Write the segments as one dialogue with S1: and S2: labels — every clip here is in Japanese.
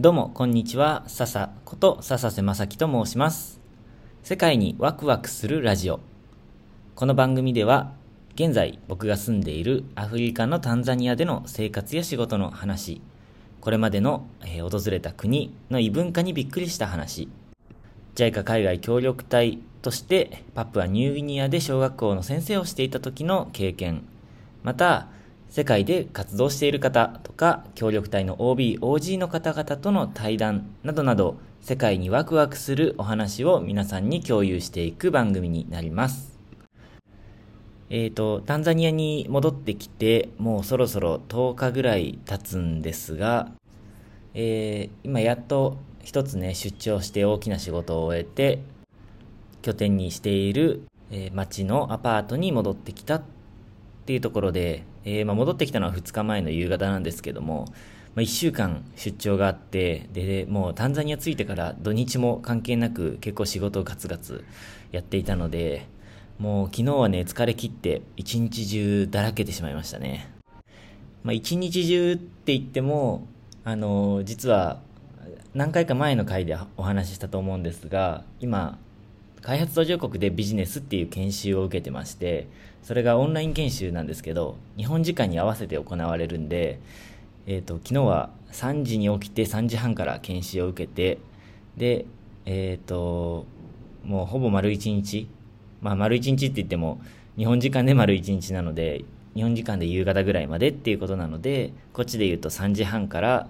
S1: どうも、こんにちは。笹こと笹瀬正樹と申します。世界にワクワクするラジオ。この番組では、現在僕が住んでいるアフリカのタンザニアでの生活や仕事の話、これまでの、えー訪れた国の異文化にびっくりした話、JICA 海外協力隊としてパプアニューギニアで小学校の先生をしていた時の経験、また、世界で活動している方とか、協力隊の OB、OG の方々との対談などなど、世界にワクワクするお話を皆さんに共有していく番組になります。えーと、タンザニアに戻ってきて、もうそろそろ10日ぐらい経つんですが、えー今やっと一つね、出張して大きな仕事を終えて、拠点にしている、えー町のアパートに戻ってきたっていうところで、えーまあ、戻ってきたのは2日前の夕方なんですけども、まあ、1週間出張があって、で、もうタンザニア着いてから土日も関係なく結構仕事をガツガツやっていたので、もう昨日はね、疲れ切って一日中だらけてしまいましたね。まあ、一日中って言っても、あの実は何回か前の回でお話ししたと思うんですが、今、開発途上国でビジネスっていう研修を受けてまして、それがオンライン研修なんですけど、日本時間に合わせて行われるんで、えっ、と、昨日は3時に起きて3時半から研修を受けて、で、えっ、と、もうほぼ丸1日、まあ丸1日って言っても、日本時間で丸1日なので、日本時間で夕方ぐらいまでっていうことなので、こっちで言うと3時半から、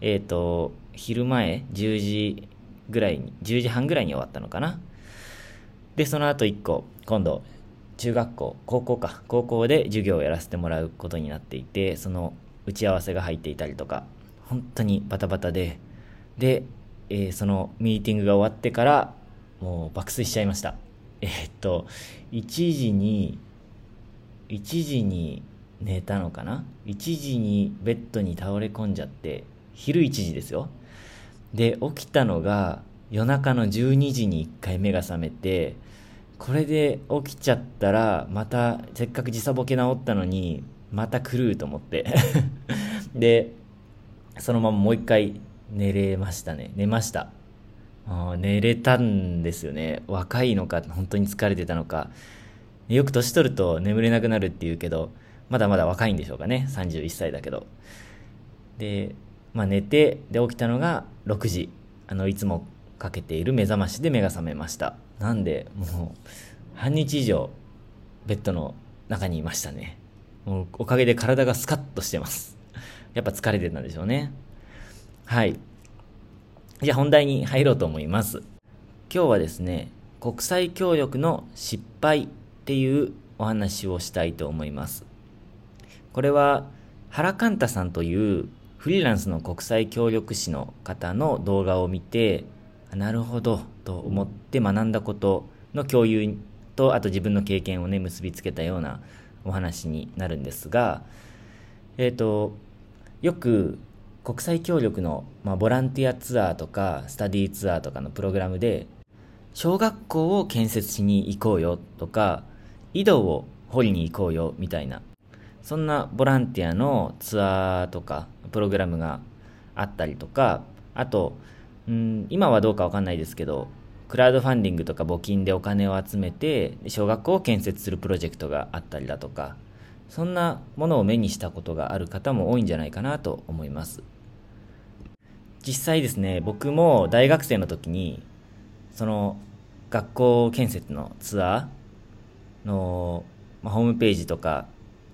S1: えっ、と、昼前10時ぐらいに、10時半ぐらいに終わったのかな。で、その後1個、今度、中学校、高校か、高校で授業をやらせてもらうことになっていて、その打ち合わせが入っていたりとか、本当にバタバタで、で、えーそのミーティングが終わってから、もう爆睡しちゃいました。えーっと、1時に、1時に寝たのかな ?1 時にベッドに倒れ込んじゃって、昼1時ですよ。で、起きたのが夜中の12時に1回目が覚めて、これで起きちゃったら、また、せっかく時差ボケ治ったのに、また狂うと思って。で、そのままもう一回寝れましたね。寝ました。寝れたんですよね。若いのか、本当に疲れてたのか。よく年取ると眠れなくなるっていうけど、まだまだ若いんでしょうかね。31歳だけど。で、まあ寝て、で起きたのが6時。あの、いつもかけている目覚ましで目が覚めました。なんで、もう、半日以上、ベッドの中にいましたね。もう、おかげで体がスカッとしてます。やっぱ疲れてたんでしょうね。はい。じゃあ本題に入ろうと思います。今日はですね、国際協力の失敗っていうお話をしたいと思います。これは原寛太さんというフリーランスの国際協力士の方の動画を見て、なるほどと思って学んだことの共有と、あと自分の経験をね、結びつけたようなお話になるんですが、えっ、と、よく国際協力の、まあ、ボランティアツアーとかスタディーツアーとかのプログラムで小学校を建設しに行こうよとか井戸を掘りに行こうよみたいなそんなボランティアのツアーとかプログラムがあったりとかあとうん今はどうかわかんないですけどクラウドファンディングとか募金でお金を集めて小学校を建設するプロジェクトがあったりだとかそんなものを目にしたことがある方も多いんじゃないかなと思います。実際ですね、僕も大学生の時に、その学校建設のツアーの、まあ、ホームページとか、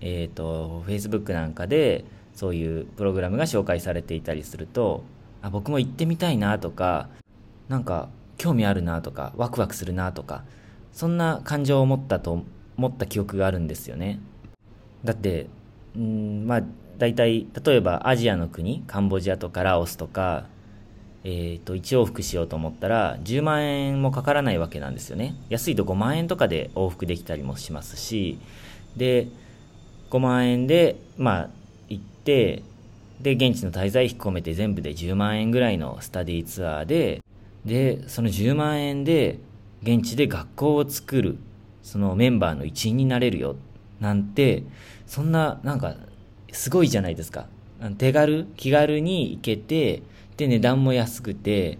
S1: えっ、と、Facebook なんかで、そういうプログラムが紹介されていたりすると、あ、僕も行ってみたいなとか、なんか興味あるなとか、ワクワクするなとか、そんな感情を持ったと、持った記憶があるんですよね。だって、うん、まあ、大体、例えばアジアの国、カンボジアとかラオスとか、えっ、と、1往復しようと思ったら、10万円もかからないわけなんですよね。安いと5万円とかで往復できたりもしますし、で、5万円で、まあ、行って、で、現地の滞在費込めて全部で10万円ぐらいのスタディツアーで、で、その10万円で、現地で学校を作る、そのメンバーの一員になれるよ、なんて、そんな、なんか、すごいじゃないですか。手軽、気軽に行けて、で、値段も安くて、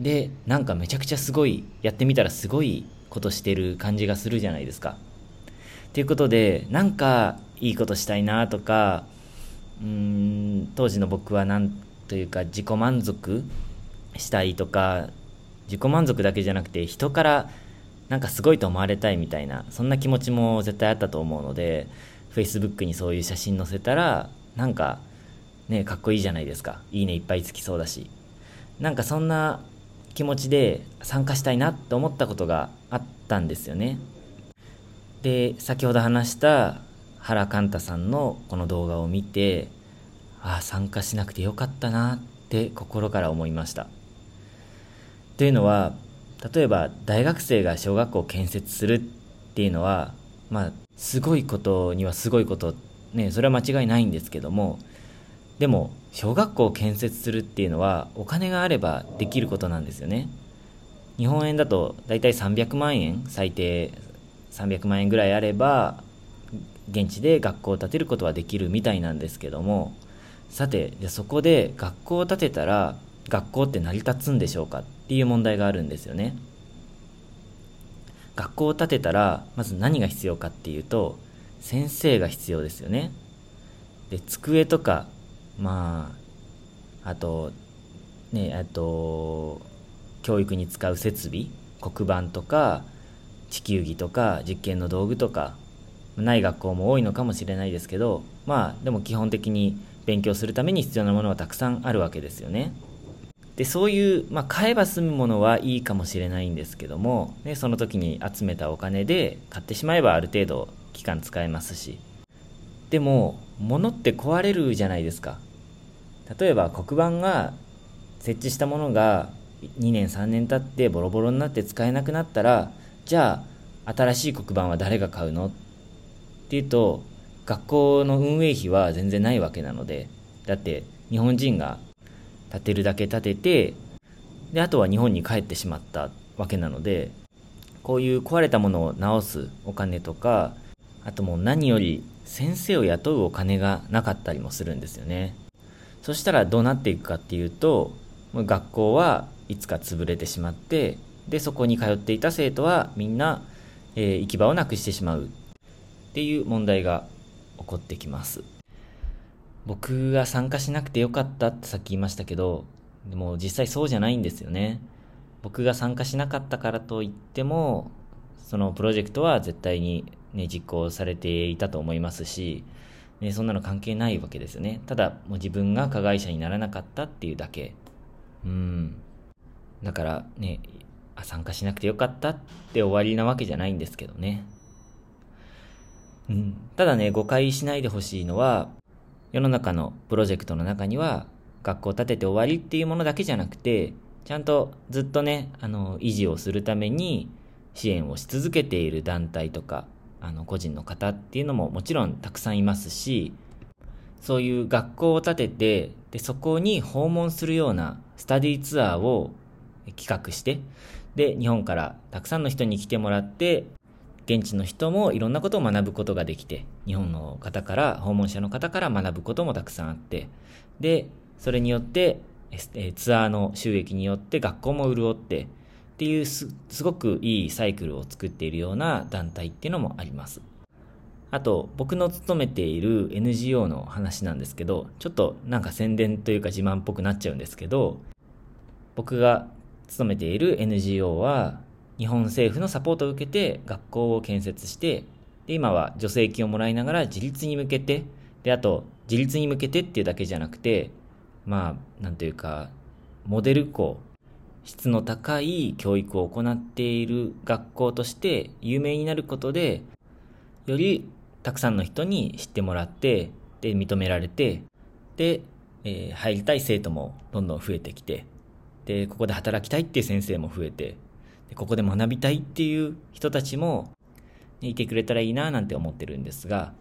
S1: で、なんかめちゃくちゃすごい、やってみたらすごいことしてる感じがするじゃないですか。ということで、なんかいいことしたいなとか、うん、当時の僕はなんというか自己満足したいとか、自己満足だけじゃなくて人からなんかすごいと思われたいみたいな、そんな気持ちも絶対あったと思うので、Facebook にそういう写真載せたら、なんかね、かっこいいじゃないですか。いいねいっぱいつきそうだし。なんかそんな気持ちで参加したいなって思ったことがあったんですよね。で、先ほど話した原寛太さんのこの動画を見て、ああ、参加しなくてよかったなって心から思いました。というのは、例えば大学生が小学校を建設するっていうのは、まあ、すごいことにはすごいこと、ね、それは間違いないんですけども、でも、小学校を建設するっていうのは、お金があればできることなんですよね。日本円だと大体300万円、最低300万円ぐらいあれば、現地で学校を建てることはできるみたいなんですけども、さて、じゃそこで学校を建てたら、学校って成り立つんでしょうかっていう問題があるんですよね。学校を建てたら、まず何が必要かっていうと、先生が必要ですよね。で、机とかまああとねあと教育に使う設備黒板とか地球儀とか実験の道具とかない学校も多いのかもしれないですけどまあでも基本的に勉強するために必要なものはたくさんあるわけですよね。でそういう、まあ、買えば済むものはいいかもしれないんですけども、ね、その時に集めたお金で買ってしまえばある程度期間使えますし。でも物って壊れるじゃないですか。例えば黒板が設置したものが2年3年経ってボロボロになって使えなくなったらじゃあ新しい黒板は誰が買うの？っていうと学校の運営費は全然ないわけなのでだって日本人が建てるだけ建ててであとは日本に帰ってしまったわけなのでこういう壊れたものを直すお金とかあともう何より先生を雇うお金がなかったりもするんですよね。そしたらどうなっていくかっていうと、学校はいつか潰れてしまって、で、そこに通っていた生徒はみんな、えー、行き場をなくしてしまうっていう問題が起こってきます。僕が参加しなくてよかったってさっき言いましたけど、でも実際そうじゃないんですよね。僕が参加しなかったからといっても、そのプロジェクトは絶対にね、実行されていたと思いますし、ね、そんなの関係ないわけですよね。ただ、もう自分が加害者にならなかったっていうだけ。うん。だからね、あ、参加しなくてよかったって終わりなわけじゃないんですけどね。うん。ただね、誤解しないでほしいのは、世の中のプロジェクトの中には、学校を建てて終わりっていうものだけじゃなくて、ちゃんとずっとね、あの、維持をするために支援をし続けている団体とか、あの個人の方っていうのももちろんたくさんいますしそういう学校を建ててでそこに訪問するようなスタディツアーを企画してで日本からたくさんの人に来てもらって現地の人もいろんなことを学ぶことができて日本の方から訪問者の方から学ぶこともたくさんあってでそれによってツアーの収益によって学校も潤ってっていうすごくいいサイクルを作っているような団体っていうのもあります。あと、僕の勤めている NGO の話なんですけど、ちょっとなんか宣伝というか自慢っぽくなっちゃうんですけど、僕が勤めている NGO は、日本政府のサポートを受けて学校を建設して、で、今は助成金をもらいながら自立に向けて、で、あと、自立に向けてっていうだけじゃなくて、まあ、なんというか、モデル校質の高い教育を行っている学校として有名になることで、よりたくさんの人に知ってもらって、で、認められて、で、えー、入りたい生徒もどんどん増えてきて、で、ここで働きたいっていう先生も増えて、ここで学びたいっていう人たちも、ね、いてくれたらいいななんて思ってるんですが、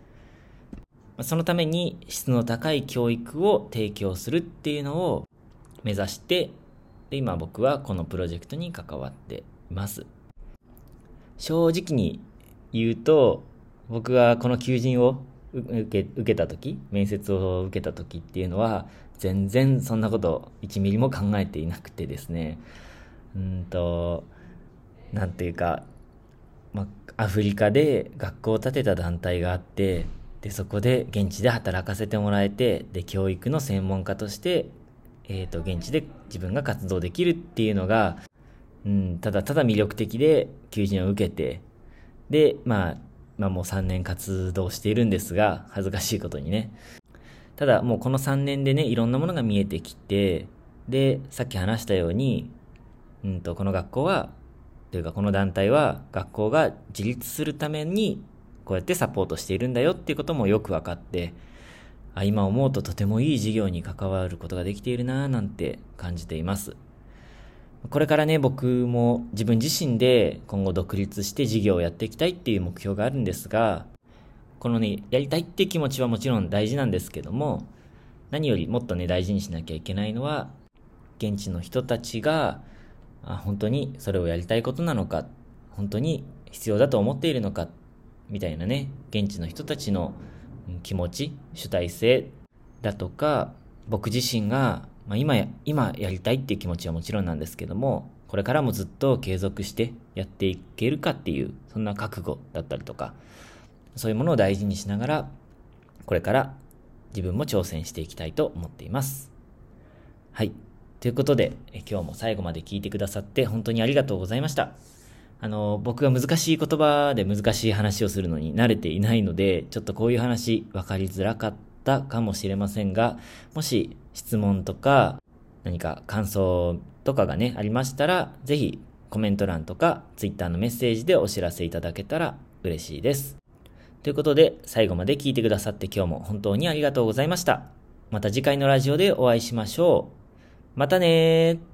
S1: そのために質の高い教育を提供するっていうのを目指してで、今僕はこのプロジェクトに関わっています。正直に言うと、僕はこの求人を受け受けた時面接を受けた時っていうのは全然そんなこと1ミリも考えていなくてですねうんとなんていうか、ま、アフリカで学校を建てた団体があってでそこで現地で働かせてもらえてで教育の専門家として、えーと、現地で自分が活動できるっていうのが、うん、ただただ魅力的で求人を受けてでまあまあもう3年活動しているんですが、恥ずかしいことにね。ただもうこの3年でね、いろんなものが見えてきて、で、さっき話したように、うんと、この学校は、というかこの団体は学校が自立するためにこうやってサポートしているんだよっていうこともよく分かって、あ今思うととてもいい事業に関わることができているなぁなんて感じています。これからね、僕も自分自身で今後独立して事業をやっていきたいっていう目標があるんですが、このね、やりたいって気持ちはもちろん大事なんですけども、何よりもっとね、大事にしなきゃいけないのは、現地の人たちが、あ本当にそれをやりたいことなのか、本当に必要だと思っているのか、みたいなね、現地の人たちの気持ち、主体性だとか、僕自身がまあ、今、今やりたいっていう気持ちはもちろんなんですけども、これからもずっと継続してやっていけるかっていう、そんな覚悟だったりとか、そういうものを大事にしながら、これから自分も挑戦していきたいと思っています。はい。ということで、今日も最後まで聞いてくださって本当にありがとうございました。あの、僕が難しい言葉で難しい話をするのに慣れていないので、ちょっとこういう話分かりづらかったかもしれませんが、もし質問とか何か感想とかがね、ありましたら、ぜひコメント欄とか Twitter のメッセージでお知らせいただけたら嬉しいです。ということで、最後まで聞いてくださって今日も本当にありがとうございました。また次回のラジオでお会いしましょう。またね。